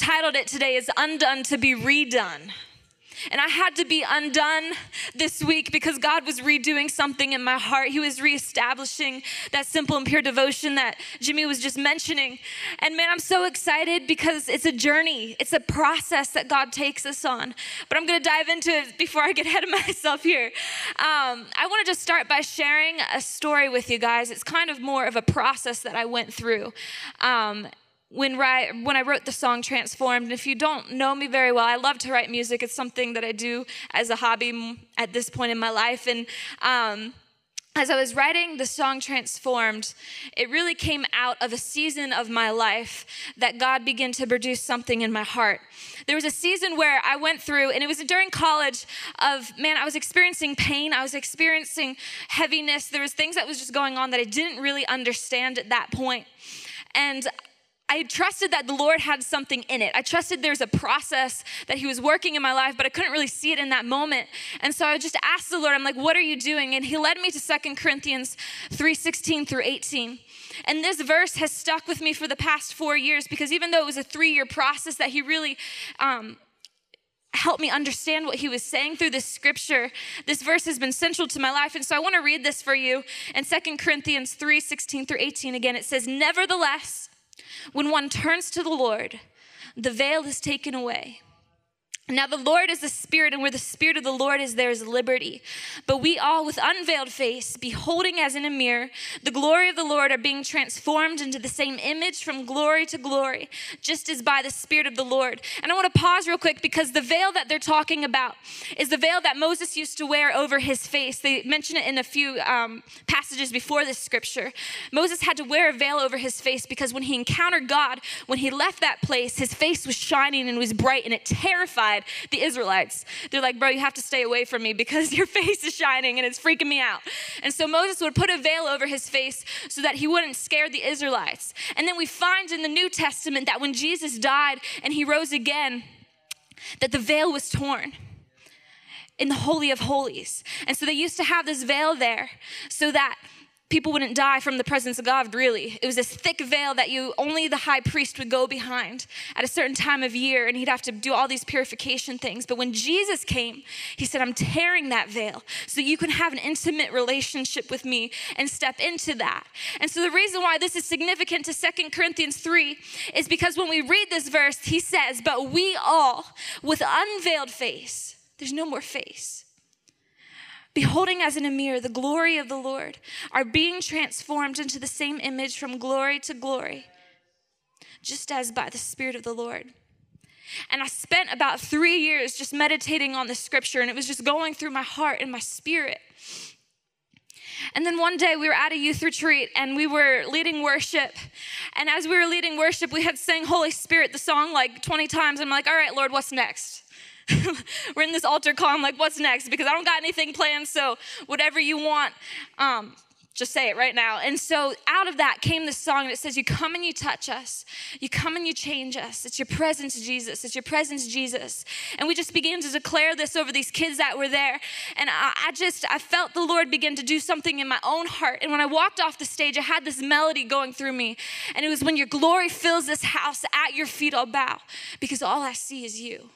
titled it today is Undone to be Redone. And I had to be undone this week because God was redoing something in my heart. He was reestablishing that simple and pure devotion that Jimmy was just mentioning. And man, I'm so excited because it's a journey, it's a process that God takes us on. But I'm going to dive into it before I get ahead of myself here. Um, I want to just start by sharing a story with you guys. It's kind of more of a process that I went through. Um, when, when I wrote the song Transformed. And if you don't know me very well, I love to write music. It's something that I do as a hobby at this point in my life. And um, as I was writing the song Transformed, it really came out of a season of my life that God began to produce something in my heart. There was a season where I went through, and it was during college, of man, I was experiencing pain, I was experiencing heaviness. There was things that was just going on that I didn't really understand at that point. And I trusted that the Lord had something in it. I trusted there's a process that He was working in my life, but I couldn't really see it in that moment. And so I just asked the Lord, I'm like, what are you doing? And He led me to Second Corinthians 3 16 through 18. And this verse has stuck with me for the past four years because even though it was a three year process that He really um, helped me understand what he was saying through this scripture this verse has been central to my life and so i want to read this for you in 2 corinthians 3 16 through 18 again it says nevertheless when one turns to the Lord, the veil is taken away. Now, the Lord is the Spirit, and where the Spirit of the Lord is, there is liberty. But we all, with unveiled face, beholding as in a mirror the glory of the Lord, are being transformed into the same image from glory to glory, just as by the Spirit of the Lord. And I want to pause real quick because the veil that they're talking about is the veil that Moses used to wear over his face. They mention it in a few um, passages before this scripture. Moses had to wear a veil over his face because when he encountered God, when he left that place, his face was shining and was bright, and it terrified the Israelites. They're like, bro, you have to stay away from me because your face is shining and it's freaking me out. And so Moses would put a veil over his face so that he wouldn't scare the Israelites. And then we find in the New Testament that when Jesus died and he rose again, that the veil was torn in the Holy of Holies. And so they used to have this veil there so that people wouldn't die from the presence of God, really. It was this thick veil that you only the high priest would go behind at a certain time of year, and he'd have to do all these purification things. But when Jesus came, he said, I'm tearing that veil so you can have an intimate relationship with me and step into that. And so the reason why this is significant to Second Corinthians 3 is because when we read this verse, he says, But we all, with unveiled face, there's no more face beholding as in a mirror the glory of the Lord, are being transformed into the same image from glory to glory, just as by the Spirit of the Lord. And I spent about three years just meditating on this scripture, and it was just going through my heart and my spirit. And then one day we were at a youth retreat and we were leading worship. And as we were leading worship, we had sang Holy Spirit, the song, like 20 times. I'm like, all right, Lord, what's next? we're in this altar call. I'm like, what's next? Because I don't got anything planned. So whatever you want, um, just say it right now. And so out of that came this song that says, You come and you touch us. You come and you change us. It's your presence, Jesus. It's your presence, Jesus. And we just began to declare this over these kids that were there. And I, I just, I felt the Lord begin to do something in my own heart. And when I walked off the stage, I had this melody going through me. And it was, When your glory fills this house, at your feet I'll bow, because all I see is you.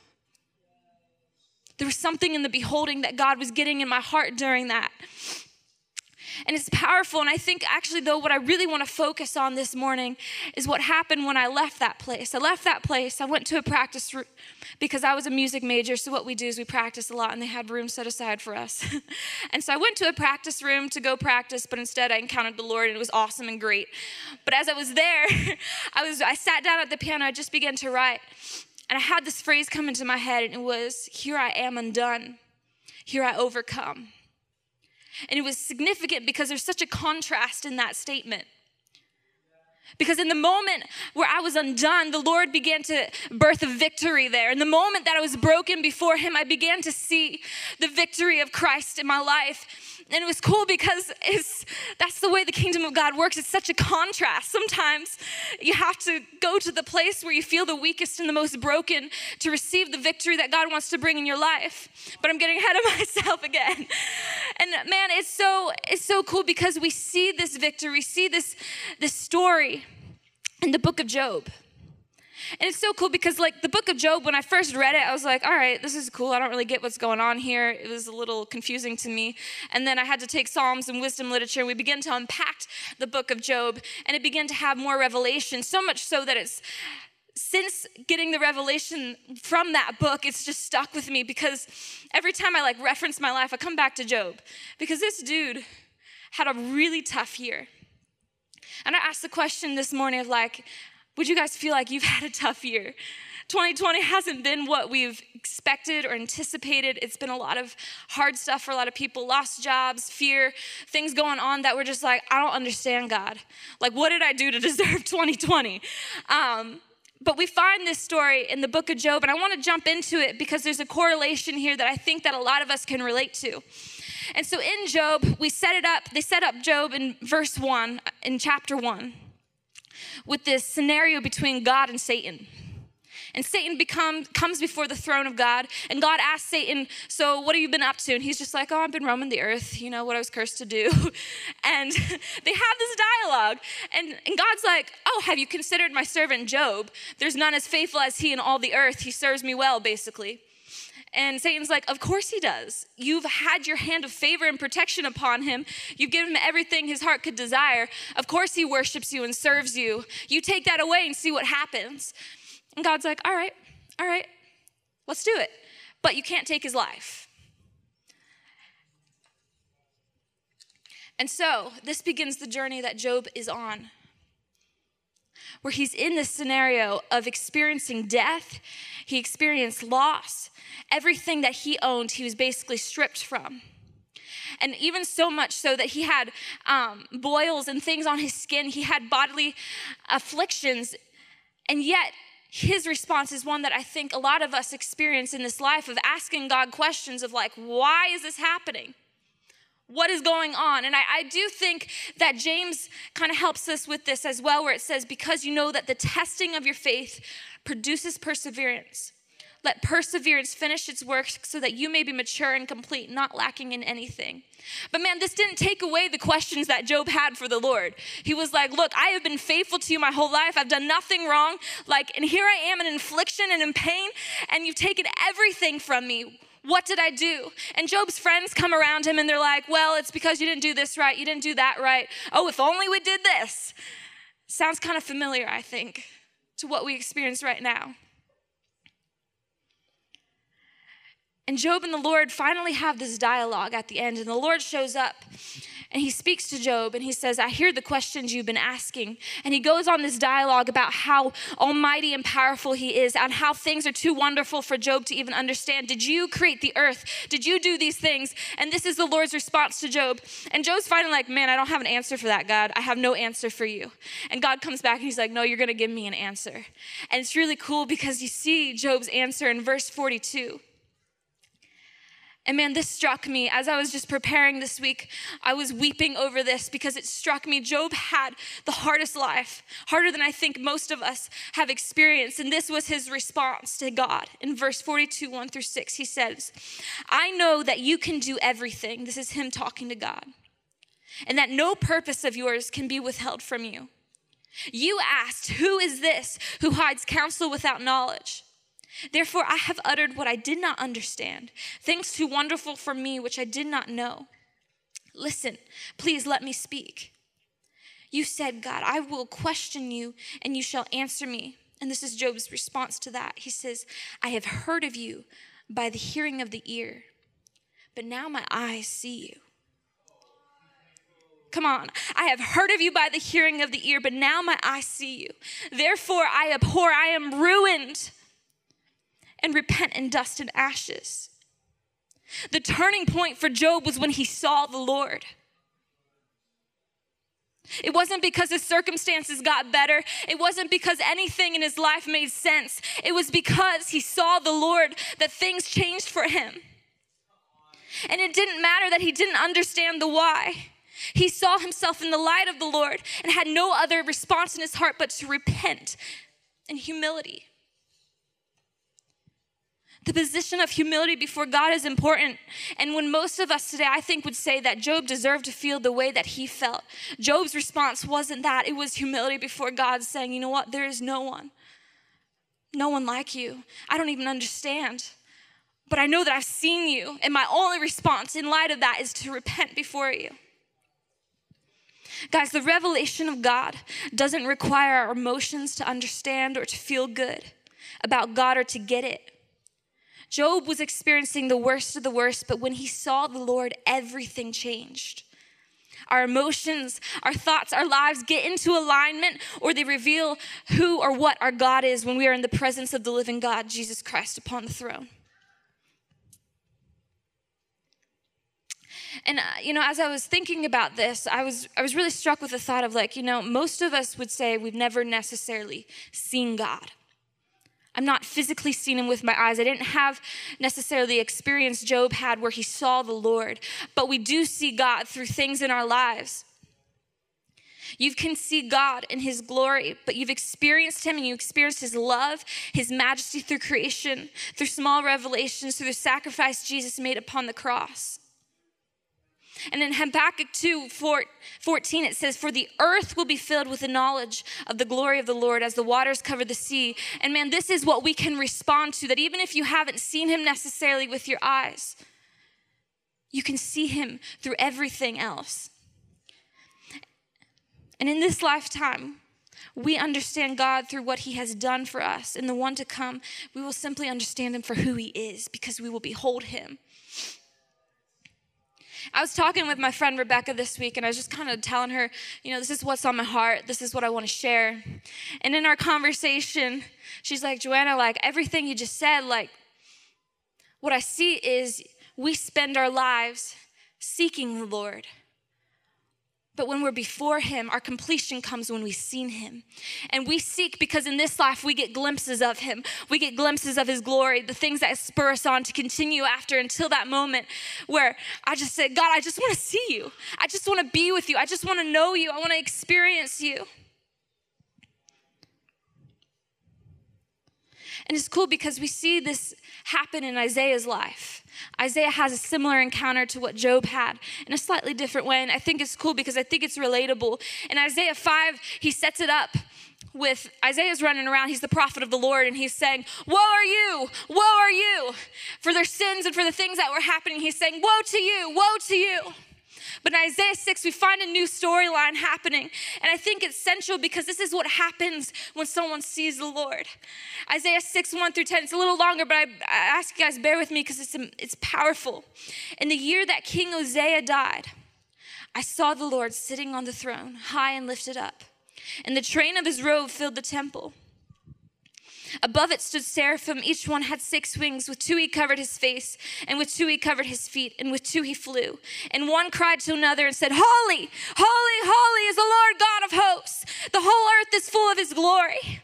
There was something in the beholding that God was getting in my heart during that. And it's powerful. And I think actually, though, what I really want to focus on this morning is what happened when I left that place. I left that place. I went to a practice room because I was a music major. So, what we do is we practice a lot, and they had rooms set aside for us. and so, I went to a practice room to go practice, but instead, I encountered the Lord, and it was awesome and great. But as I was there, I, was, I sat down at the piano, I just began to write. And I had this phrase come into my head, and it was, Here I am undone, here I overcome. And it was significant because there's such a contrast in that statement. Because in the moment where I was undone, the Lord began to birth a victory there. In the moment that I was broken before Him, I began to see the victory of Christ in my life and it was cool because it's that's the way the kingdom of God works. It's such a contrast. Sometimes you have to go to the place where you feel the weakest and the most broken to receive the victory that God wants to bring in your life. But I'm getting ahead of myself again. And man, it's so it's so cool because we see this victory, see this this story in the book of Job. And it's so cool because, like, the book of Job, when I first read it, I was like, all right, this is cool. I don't really get what's going on here. It was a little confusing to me. And then I had to take Psalms and wisdom literature. And we began to unpack the book of Job, and it began to have more revelation, so much so that it's since getting the revelation from that book, it's just stuck with me because every time I like reference my life, I come back to Job because this dude had a really tough year. And I asked the question this morning of like, would you guys feel like you've had a tough year? 2020 hasn't been what we've expected or anticipated. It's been a lot of hard stuff for a lot of people lost jobs, fear, things going on that we're just like, I don't understand God. Like, what did I do to deserve 2020? Um, but we find this story in the book of Job, and I want to jump into it because there's a correlation here that I think that a lot of us can relate to. And so in Job, we set it up, they set up Job in verse 1, in chapter 1 with this scenario between God and Satan. And Satan become, comes before the throne of God, and God asks Satan, So, what have you been up to? And he's just like, Oh, I've been roaming the earth, you know, what I was cursed to do. and they have this dialogue, and, and God's like, Oh, have you considered my servant Job? There's none as faithful as he in all the earth. He serves me well, basically. And Satan's like, Of course he does. You've had your hand of favor and protection upon him. You've given him everything his heart could desire. Of course he worships you and serves you. You take that away and see what happens. And God's like, All right, all right, let's do it. But you can't take his life. And so this begins the journey that Job is on where he's in this scenario of experiencing death, he experienced loss, everything that he owned, he was basically stripped from. And even so much so that he had um, boils and things on his skin, he had bodily afflictions, and yet his response is one that I think a lot of us experience in this life of asking God questions of like, why is this happening? What is going on? And I, I do think that James kind of helps us with this as well, where it says, Because you know that the testing of your faith produces perseverance. Let perseverance finish its work so that you may be mature and complete, not lacking in anything. But man, this didn't take away the questions that Job had for the Lord. He was like, Look, I have been faithful to you my whole life. I've done nothing wrong. Like, and here I am in affliction and in pain, and you've taken everything from me. What did I do? And Job's friends come around him and they're like, Well, it's because you didn't do this right. You didn't do that right. Oh, if only we did this. Sounds kind of familiar, I think, to what we experience right now. And Job and the Lord finally have this dialogue at the end, and the Lord shows up and he speaks to Job and he says, I hear the questions you've been asking. And he goes on this dialogue about how almighty and powerful he is and how things are too wonderful for Job to even understand. Did you create the earth? Did you do these things? And this is the Lord's response to Job. And Job's finally like, Man, I don't have an answer for that, God. I have no answer for you. And God comes back and he's like, No, you're going to give me an answer. And it's really cool because you see Job's answer in verse 42. And man, this struck me as I was just preparing this week. I was weeping over this because it struck me. Job had the hardest life, harder than I think most of us have experienced. And this was his response to God. In verse 42, 1 through 6, he says, I know that you can do everything. This is him talking to God. And that no purpose of yours can be withheld from you. You asked, Who is this who hides counsel without knowledge? Therefore, I have uttered what I did not understand, things too wonderful for me which I did not know. Listen, please let me speak. You said, God, I will question you and you shall answer me. And this is Job's response to that. He says, I have heard of you by the hearing of the ear, but now my eyes see you. Come on. I have heard of you by the hearing of the ear, but now my eyes see you. Therefore, I abhor, I am ruined and repent in dust and ashes. The turning point for Job was when he saw the Lord. It wasn't because his circumstances got better. It wasn't because anything in his life made sense. It was because he saw the Lord that things changed for him. And it didn't matter that he didn't understand the why. He saw himself in the light of the Lord and had no other response in his heart but to repent in humility. The position of humility before God is important. And when most of us today, I think, would say that Job deserved to feel the way that he felt, Job's response wasn't that. It was humility before God saying, you know what, there is no one no one like you. I don't even understand. But I know that I've seen you, and my only response in light of that is to repent before you. Guys, the revelation of God doesn't require our emotions to understand or to feel good about God or to get it. Job was experiencing the worst of the worst, but when he saw the Lord, everything changed. Our emotions, our thoughts, our lives get into alignment or they reveal who or what our God is when we are in the presence of the living God, Jesus Christ, upon the throne. And uh, you know, as I was thinking about this, I was I was really struck with the thought of like, you know, most of us would say we've never necessarily seen God. I'm not physically seeing him with my eyes. I didn't have necessarily the experience Job had where he saw the Lord, but we do see God through things in our lives. You can see God in His glory, but you've experienced Him and you experienced His love, His majesty through creation, through small revelations, through the sacrifice Jesus made upon the cross. And in Habakkuk 2 14, it says, For the earth will be filled with the knowledge of the glory of the Lord as the waters cover the sea. And man, this is what we can respond to that even if you haven't seen him necessarily with your eyes, you can see him through everything else. And in this lifetime, we understand God through what He has done for us. In the one to come, we will simply understand Him for who He is because we will behold Him. I was talking with my friend Rebecca this week, and I was just kind of telling her, you know, this is what's on my heart. This is what I want to share. And in our conversation, she's like, Joanna, like everything you just said, like, what I see is we spend our lives seeking the Lord. But when we're before Him, our completion comes when we've seen Him. And we seek because in this life we get glimpses of Him. We get glimpses of His glory, the things that spur us on to continue after until that moment where I just said, God, I just want to see you. I just want to be with you. I just want to know you. I want to experience you. And it's cool because we see this happen in Isaiah's life. Isaiah has a similar encounter to what Job had in a slightly different way. And I think it's cool because I think it's relatable. In Isaiah 5, he sets it up with Isaiah's running around. He's the prophet of the Lord, and he's saying, Woe are you! Woe are you! For their sins and for the things that were happening. He's saying, Woe to you! Woe to you! But in Isaiah 6, we find a new storyline happening. And I think it's central because this is what happens when someone sees the Lord. Isaiah 6, 1 through 10, it's a little longer, but I, I ask you guys, bear with me because it's, it's powerful. In the year that King Uzziah died, I saw the Lord sitting on the throne, high and lifted up, and the train of his robe filled the temple. Above it stood seraphim. Each one had six wings. With two he covered his face, and with two he covered his feet, and with two he flew. And one cried to another and said, Holy, holy, holy is the Lord God of hosts. The whole earth is full of his glory.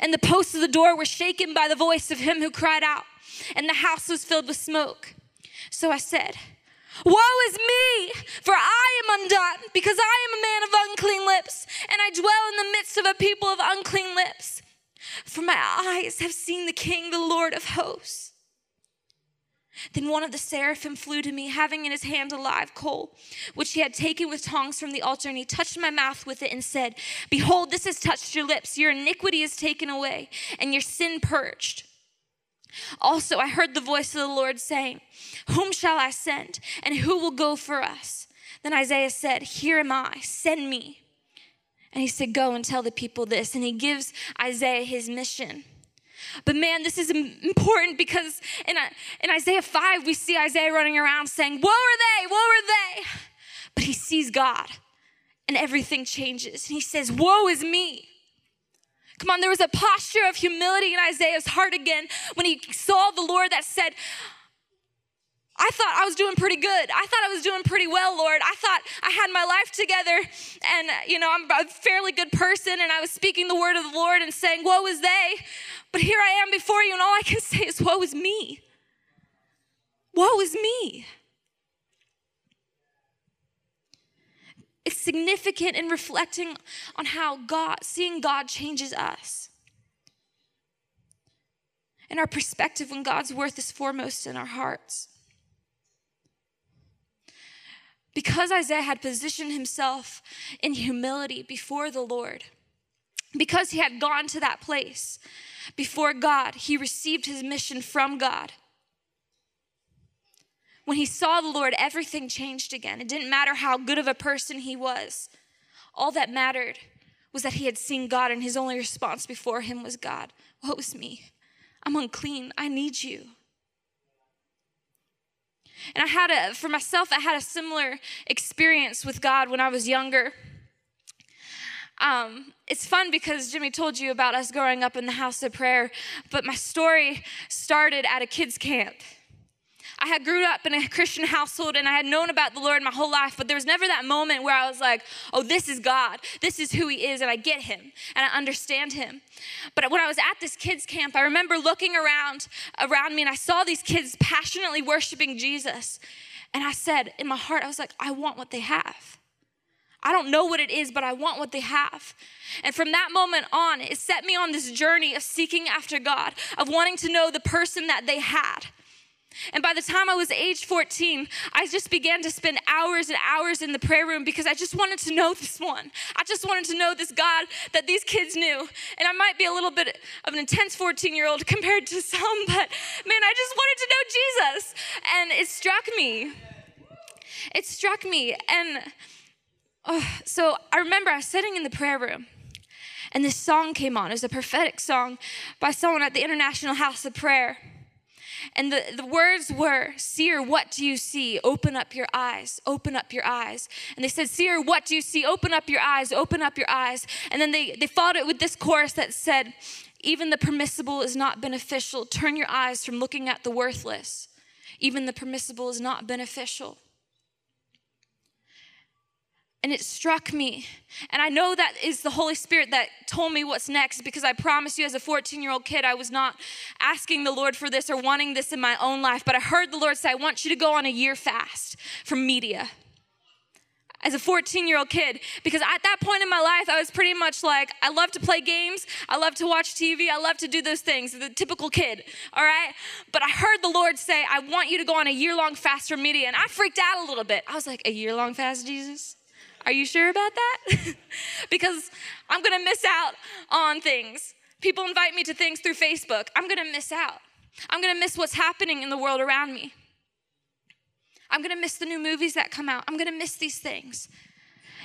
And the posts of the door were shaken by the voice of him who cried out, and the house was filled with smoke. So I said, Woe is me, for I am undone, because I am a man of unclean lips, and I dwell in the midst of a people of unclean lips for my eyes have seen the King, the Lord of hosts. Then one of the seraphim flew to me, having in his hand a live coal, which he had taken with tongs from the altar, and he touched my mouth with it and said, Behold, this has touched your lips. Your iniquity is taken away, and your sin purged. Also, I heard the voice of the Lord saying, Whom shall I send, and who will go for us? Then Isaiah said, Here am I, send me. And he said, Go and tell the people this. And he gives Isaiah his mission. But man, this is important because in, uh, in Isaiah 5, we see Isaiah running around saying, Woe are they? Woe are they? But he sees God and everything changes. And he says, Woe is me. Come on, there was a posture of humility in Isaiah's heart again when he saw the Lord that said, I thought I was doing pretty good. I thought I was doing pretty well, Lord. I thought I had my life together and, you know, I'm a fairly good person and I was speaking the word of the Lord and saying, Woe is they. But here I am before you and all I can say is, Woe is me. Woe is me. It's significant in reflecting on how God, seeing God changes us. And our perspective when God's worth is foremost in our hearts. Because Isaiah had positioned himself in humility before the Lord, because he had gone to that place before God, he received his mission from God. When he saw the Lord, everything changed again. It didn't matter how good of a person he was, all that mattered was that he had seen God, and his only response before him was God. What was me? I'm unclean. I need you. And I had a, for myself, I had a similar experience with God when I was younger. Um, it's fun because Jimmy told you about us growing up in the house of prayer, but my story started at a kids' camp. I had grew up in a Christian household and I had known about the Lord my whole life, but there was never that moment where I was like, oh, this is God. This is who He is, and I get Him and I understand Him. But when I was at this kids' camp, I remember looking around around me and I saw these kids passionately worshiping Jesus. And I said in my heart, I was like, I want what they have. I don't know what it is, but I want what they have. And from that moment on, it set me on this journey of seeking after God, of wanting to know the person that they had. And by the time I was age 14, I just began to spend hours and hours in the prayer room because I just wanted to know this one. I just wanted to know this God that these kids knew. And I might be a little bit of an intense 14 year old compared to some, but man, I just wanted to know Jesus. And it struck me. It struck me. And oh, so I remember I was sitting in the prayer room and this song came on. It was a prophetic song by someone at the International House of Prayer. And the, the words were, Seer, what do you see? Open up your eyes, open up your eyes. And they said, Seer, what do you see? Open up your eyes, open up your eyes. And then they, they followed it with this chorus that said, Even the permissible is not beneficial. Turn your eyes from looking at the worthless. Even the permissible is not beneficial. And it struck me. And I know that is the Holy Spirit that told me what's next because I promise you, as a 14 year old kid, I was not asking the Lord for this or wanting this in my own life. But I heard the Lord say, I want you to go on a year fast from media. As a 14 year old kid, because at that point in my life, I was pretty much like, I love to play games, I love to watch TV, I love to do those things, the typical kid, all right? But I heard the Lord say, I want you to go on a year long fast from media. And I freaked out a little bit. I was like, A year long fast, Jesus? Are you sure about that? because I'm gonna miss out on things. People invite me to things through Facebook. I'm gonna miss out. I'm gonna miss what's happening in the world around me. I'm gonna miss the new movies that come out. I'm gonna miss these things.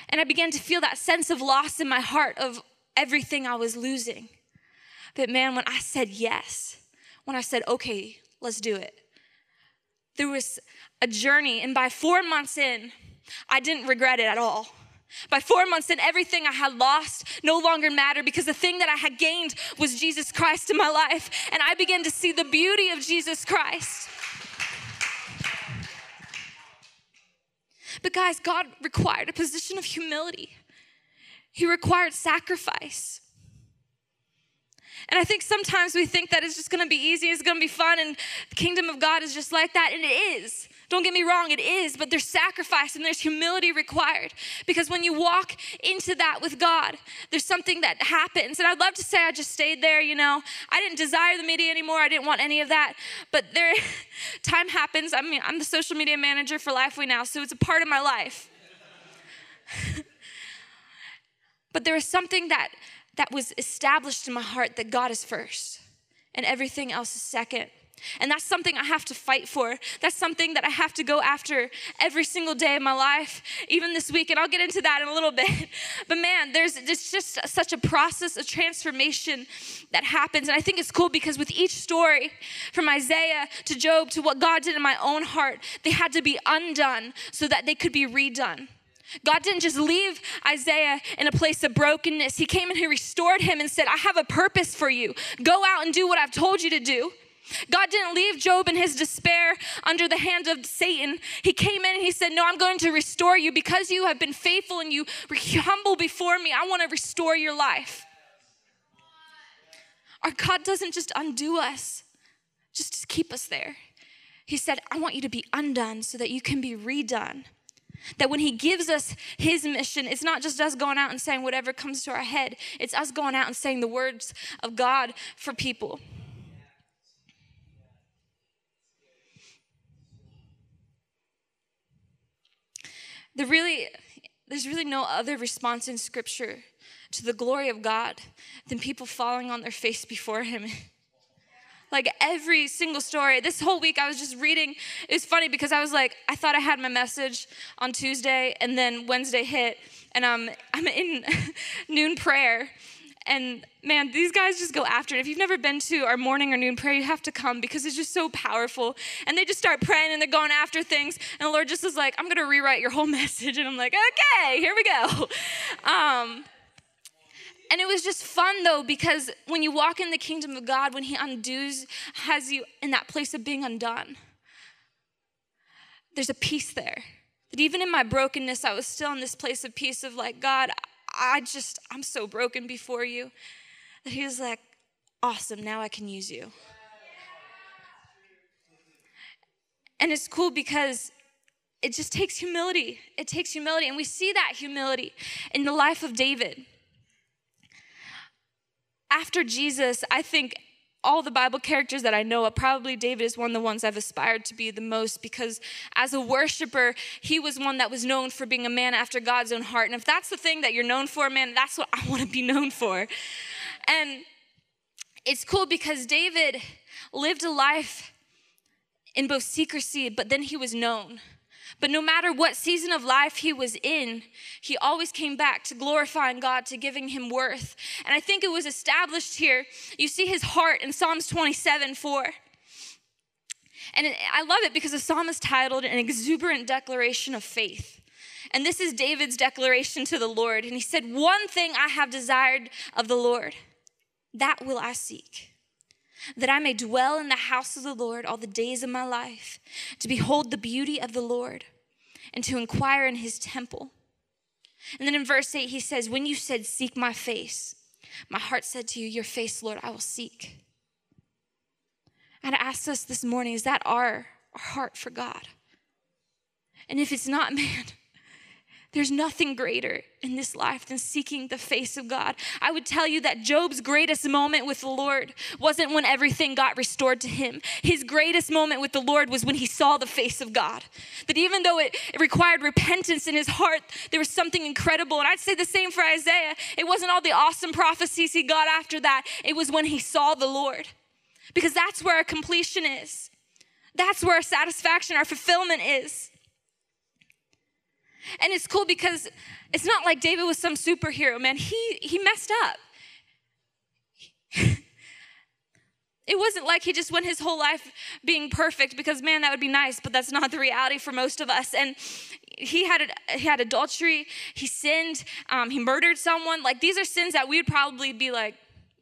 And I began to feel that sense of loss in my heart of everything I was losing. But man, when I said yes, when I said, okay, let's do it, there was a journey. And by four months in, I didn't regret it at all. By four months in, everything I had lost no longer mattered because the thing that I had gained was Jesus Christ in my life. And I began to see the beauty of Jesus Christ. But, guys, God required a position of humility, He required sacrifice. And I think sometimes we think that it's just gonna be easy, it's gonna be fun, and the kingdom of God is just like that, and it is. Don't get me wrong, it is, but there's sacrifice and there's humility required. Because when you walk into that with God, there's something that happens. And I'd love to say I just stayed there, you know. I didn't desire the media anymore. I didn't want any of that. But there time happens. I mean, I'm the social media manager for Lifeway now, so it's a part of my life. but there is something that that was established in my heart that God is first and everything else is second. And that's something I have to fight for. That's something that I have to go after every single day of my life, even this week. And I'll get into that in a little bit. But man, there's it's just such a process of transformation that happens. And I think it's cool because with each story, from Isaiah to Job to what God did in my own heart, they had to be undone so that they could be redone. God didn't just leave Isaiah in a place of brokenness. He came and he restored him and said, I have a purpose for you. Go out and do what I've told you to do. God didn't leave Job in his despair under the hand of Satan. He came in and he said, No, I'm going to restore you because you have been faithful and you were humble before me. I want to restore your life. Our God doesn't just undo us, just keep us there. He said, I want you to be undone so that you can be redone. That when He gives us His mission, it's not just us going out and saying whatever comes to our head, it's us going out and saying the words of God for people. the really there's really no other response in scripture to the glory of God than people falling on their face before Him. like every single story. This whole week I was just reading. It was funny because I was like, I thought I had my message on Tuesday, and then Wednesday hit, and um, I'm in noon prayer. And man, these guys just go after it. If you've never been to our morning or noon prayer, you have to come because it's just so powerful. And they just start praying and they're going after things. And the Lord just is like, I'm going to rewrite your whole message. And I'm like, okay, here we go. Um, and it was just fun though, because when you walk in the kingdom of God, when He undoes, has you in that place of being undone, there's a peace there. That even in my brokenness, I was still in this place of peace of like, God, I just, I'm so broken before you. That He was like, awesome, now I can use you. And it's cool because it just takes humility. It takes humility. And we see that humility in the life of David after Jesus, I think all the Bible characters that I know of, probably David is one of the ones I've aspired to be the most because as a worshiper, he was one that was known for being a man after God's own heart. And if that's the thing that you're known for, man, that's what I want to be known for. And it's cool because David lived a life in both secrecy, but then he was known. But no matter what season of life he was in, he always came back to glorifying God, to giving him worth. And I think it was established here. You see his heart in Psalms 27 4. And I love it because the psalm is titled An Exuberant Declaration of Faith. And this is David's declaration to the Lord. And he said, One thing I have desired of the Lord, that will I seek that I may dwell in the house of the Lord all the days of my life, to behold the beauty of the Lord and to inquire in his temple. And then in verse 8, he says, When you said, Seek my face, my heart said to you, Your face, Lord, I will seek. And I ask us this morning, is that our heart for God? And if it's not, man, there's nothing greater in this life than seeking the face of God. I would tell you that Job's greatest moment with the Lord wasn't when everything got restored to him. His greatest moment with the Lord was when he saw the face of God. That even though it, required repentance in his heart, there was something incredible. And I'd say the same for Isaiah. It wasn't all the awesome prophecies he got after that, it was when he saw the Lord. Because that's where our completion is, that's where our satisfaction, our fulfillment is. And it's cool because it's not like David was some superhero, man. He he messed up. it wasn't like he just went his whole life being perfect because man that would be nice but that's not the reality for most of us. And he had he had adultery. He sinned. Um, he murdered someone. Like these are sins that we would probably be like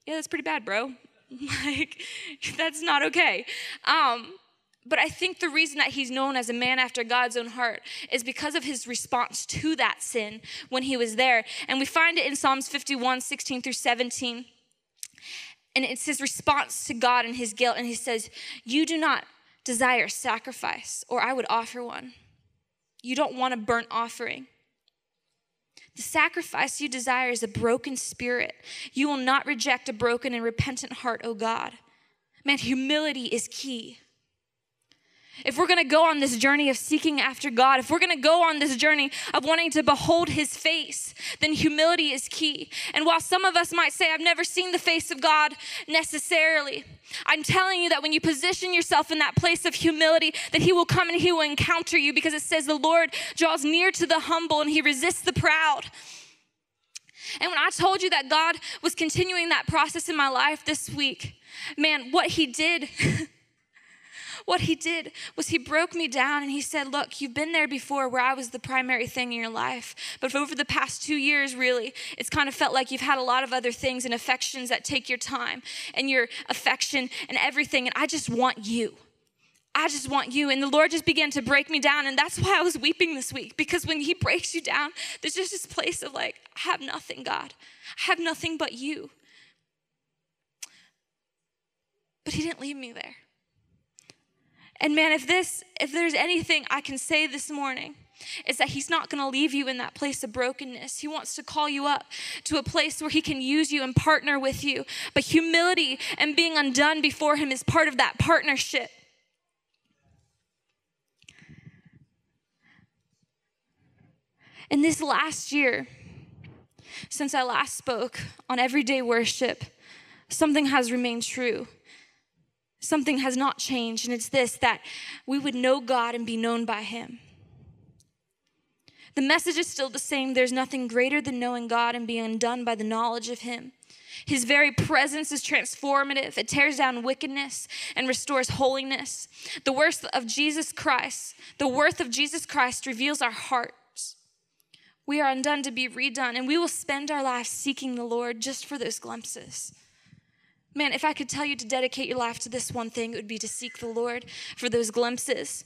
yeah that's pretty bad bro. Like that's not okay. Um, but I think the reason that he's known as a man after God's own heart is because of his response to that sin when he was there. And we find it in Psalms 51 16 through 17. And it's his response to God and his guilt. And he says, You do not desire sacrifice, or I would offer one. You don't want a burnt offering. The sacrifice you desire is a broken spirit. You will not reject a broken and repentant heart, O God. Man, humility is key if we're gonna go on this journey of seeking after God, if we're gonna go on this journey of wanting to behold His face, then humility is key. And while some of us might say, I've never seen the face of God necessarily, I'm telling you that when you position yourself in that place of humility, that He will come and He will encounter you because it says the Lord draws near to the humble and He resists the proud. And when I told you that God was continuing that process in my life this week, man, what He did. what he did was he broke me down and he said, Look, you've been there before where I was the primary thing in your life. But over the past two years, really, it's kind of felt like you've had a lot of other things and affections that take your time and your affection and everything. And I just want you. I just want you. And the Lord just began to break me down. And that's why I was weeping this week because when He breaks you down, there's just this place of like, I have nothing, God. I have nothing but you. But He didn't leave me there. And man, if this, if there's anything I can say this morning, is that he's not going to leave you in that place of brokenness. He wants to call you up to a place where he can use you and partner with you. But humility and being undone before him is part of that partnership. In this last year, since I last spoke on everyday worship, something has remained true. Something has not changed, and it's this that we would know God and be known by Him. The message is still the same. There's nothing greater than knowing God and being undone by the knowledge of Him. His very presence is transformative. It tears down wickedness and restores holiness. The worth of Jesus Christ, the worth of Jesus Christ reveals our hearts. We are undone to be redone, and we will spend our lives seeking the Lord just for those glimpses. Man, if I could tell you to dedicate your life to this one thing, it would be to seek the Lord for those glimpses.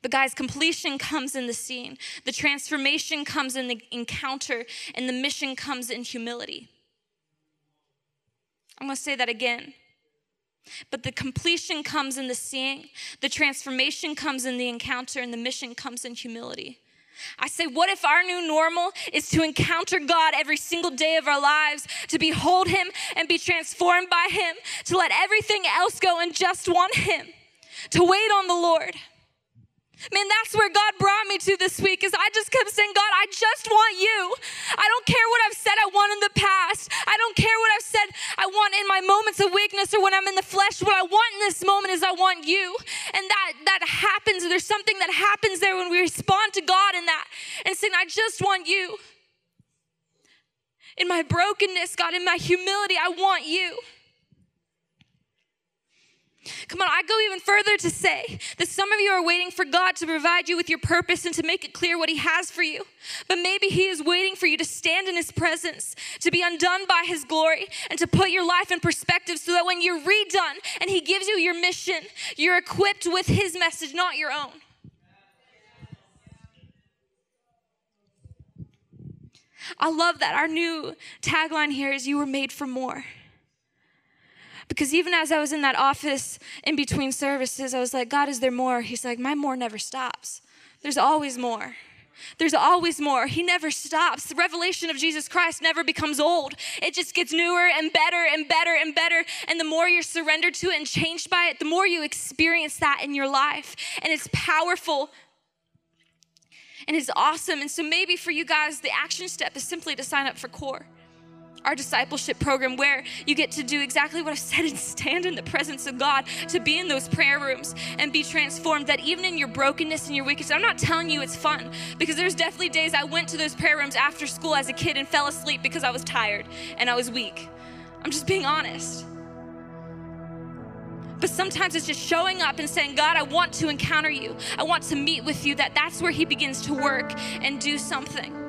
But, guys, completion comes in the scene, the transformation comes in the encounter, and the mission comes in humility. I'm gonna say that again. But the completion comes in the seeing, the transformation comes in the encounter, and the mission comes in humility. I say, what if our new normal is to encounter God every single day of our lives, to behold Him and be transformed by Him, to let everything else go and just want Him, to wait on the Lord? Man, that's where God brought me to this week is I just kept saying, God, I just want you. I don't care what I've said I want in the past. I don't care what I've said I want in my moments of weakness or when I'm in the flesh. What I want in this moment is I want you. And that that happens. There's something that happens there when we respond to God in that and saying, I just want you. In my brokenness, God, in my humility, I want you. Come on, I go even further to say that some of you are waiting for God to provide you with your purpose and to make it clear what He has for you. But maybe He is waiting for you to stand in His presence, to be undone by His glory, and to put your life in perspective so that when you're redone and He gives you your mission, you're equipped with His message, not your own. I love that our new tagline here is You were made for more. Because even as I was in that office in between services, I was like, God, is there more? He's like, My more never stops. There's always more. There's always more. He never stops. The revelation of Jesus Christ never becomes old. It just gets newer and better and better and better. And the more you're surrendered to it and changed by it, the more you experience that in your life. And it's powerful and it's awesome. And so maybe for you guys, the action step is simply to sign up for CORE our discipleship program where you get to do exactly what I said and stand in the presence of God, to be in those prayer rooms and be transformed. That even in your brokenness and your weakness, I'm not telling you it's fun because there's definitely days I went to those prayer rooms after school as a kid and fell asleep because I was tired and I was weak. I'm just being honest. But sometimes it's just showing up and saying, God, I want to encounter you. I want to meet with you. That that's where He begins to work and do something.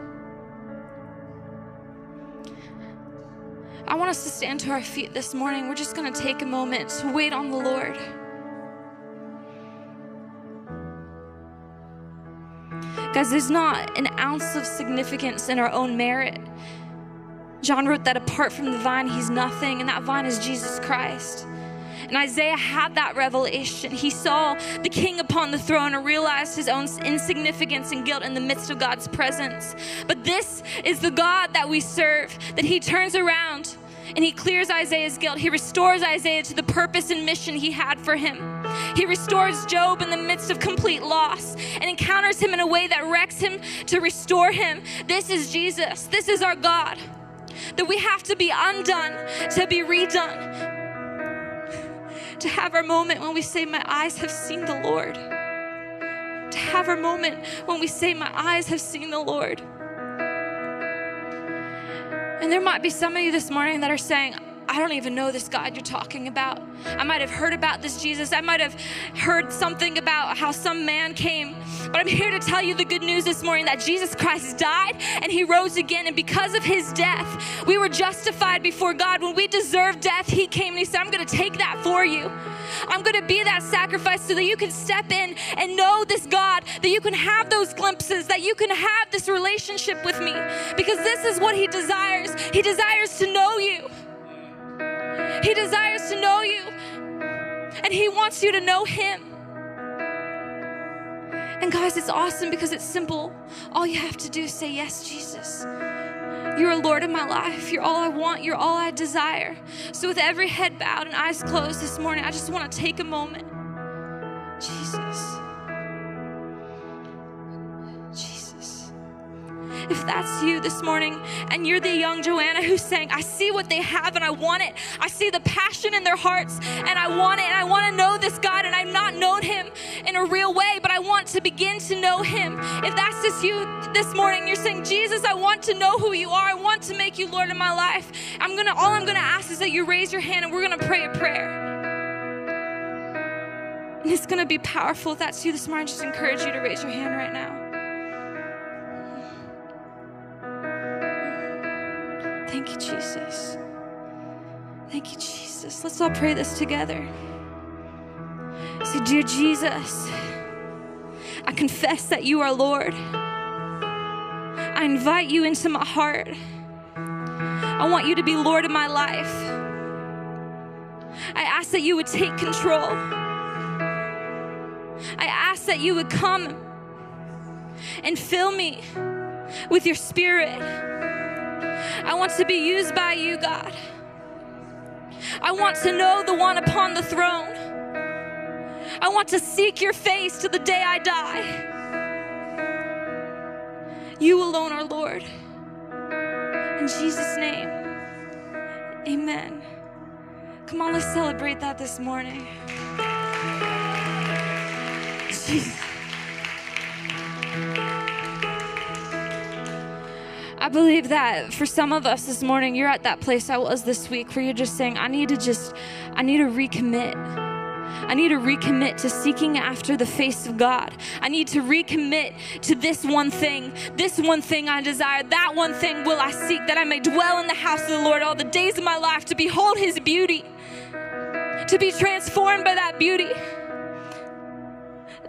I want us to stand to our feet this morning. We're just going to take a moment to wait on the Lord. Guys, there's not an ounce of significance in our own merit. John wrote that apart from the vine, he's nothing, and that vine is Jesus Christ. And Isaiah had that revelation. He saw the king upon the throne and realized his own insignificance and guilt in the midst of God's presence. But this is the God that we serve, that he turns around and he clears Isaiah's guilt. He restores Isaiah to the purpose and mission he had for him. He restores Job in the midst of complete loss and encounters him in a way that wrecks him to restore him. This is Jesus. This is our God. That we have to be undone to be redone to have our moment when we say, My eyes have seen the Lord. To have our moment when we say, My eyes have seen the Lord. And there might be some of you this morning that are saying, I don't even know this God you're talking about. I might have heard about this Jesus. I might have heard something about how some man came. But I'm here to tell you the good news this morning that Jesus Christ died and he rose again. And because of his death, we were justified before God. When we deserved death, he came and he said, I'm going to take that for you. I'm going to be that sacrifice so that you can step in and know this God, that you can have those glimpses, that you can have this relationship with me. Because this is what he desires. He desires to know you. He desires to know you, and He wants you to know Him. And guys, it's awesome because it's simple. All you have to do is say, Yes, Jesus. You're a Lord of my life. You're all I want. You're all I desire. So, with every head bowed and eyes closed this morning, I just want to take a moment. If that's you this morning and you're the young Joanna who's saying, I see what they have and I want it. I see the passion in their hearts and I want it and I want to know this God and I've not known him in a real way, but I want to begin to know him. If that's just you this morning, you're saying, Jesus, I want to know who you are. I want to make you Lord of my life. I'm gonna all I'm gonna ask is that you raise your hand and we're gonna pray a prayer. And it's going to be powerful. If that's you this morning, I just encourage you to raise your hand right now. Thank you, Jesus. Thank you, Jesus. Let's all pray this together. Say, Dear Jesus, I confess that you are Lord. I invite you into my heart. I want you to be Lord of my life. I ask that you would take control. I ask that you would come and fill me with your spirit. I want to be used by you, God. I want to know the one upon the throne. I want to seek your face to the day I die. You alone are Lord. In Jesus' name, amen. Come on, let's celebrate that this morning. I believe that for some of us this morning, you're at that place I was this week where you're just saying, I need to just, I need to recommit. I need to recommit to seeking after the face of God. I need to recommit to this one thing. This one thing I desire. That one thing will I seek that I may dwell in the house of the Lord all the days of my life to behold his beauty, to be transformed by that beauty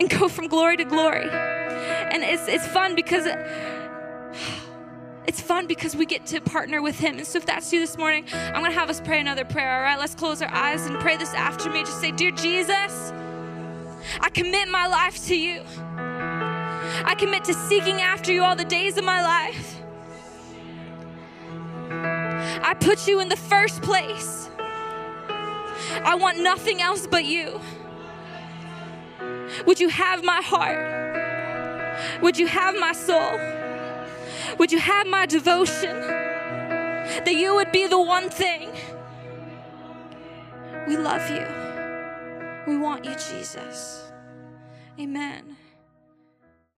and go from glory to glory. And it's, it's fun because it, it's fun because we get to partner with Him. And so, if that's you this morning, I'm going to have us pray another prayer, all right? Let's close our eyes and pray this after me. Just say, Dear Jesus, I commit my life to you. I commit to seeking after you all the days of my life. I put you in the first place. I want nothing else but you. Would you have my heart? Would you have my soul? Would you have my devotion? That you would be the one thing. We love you. We want you, Jesus. Amen.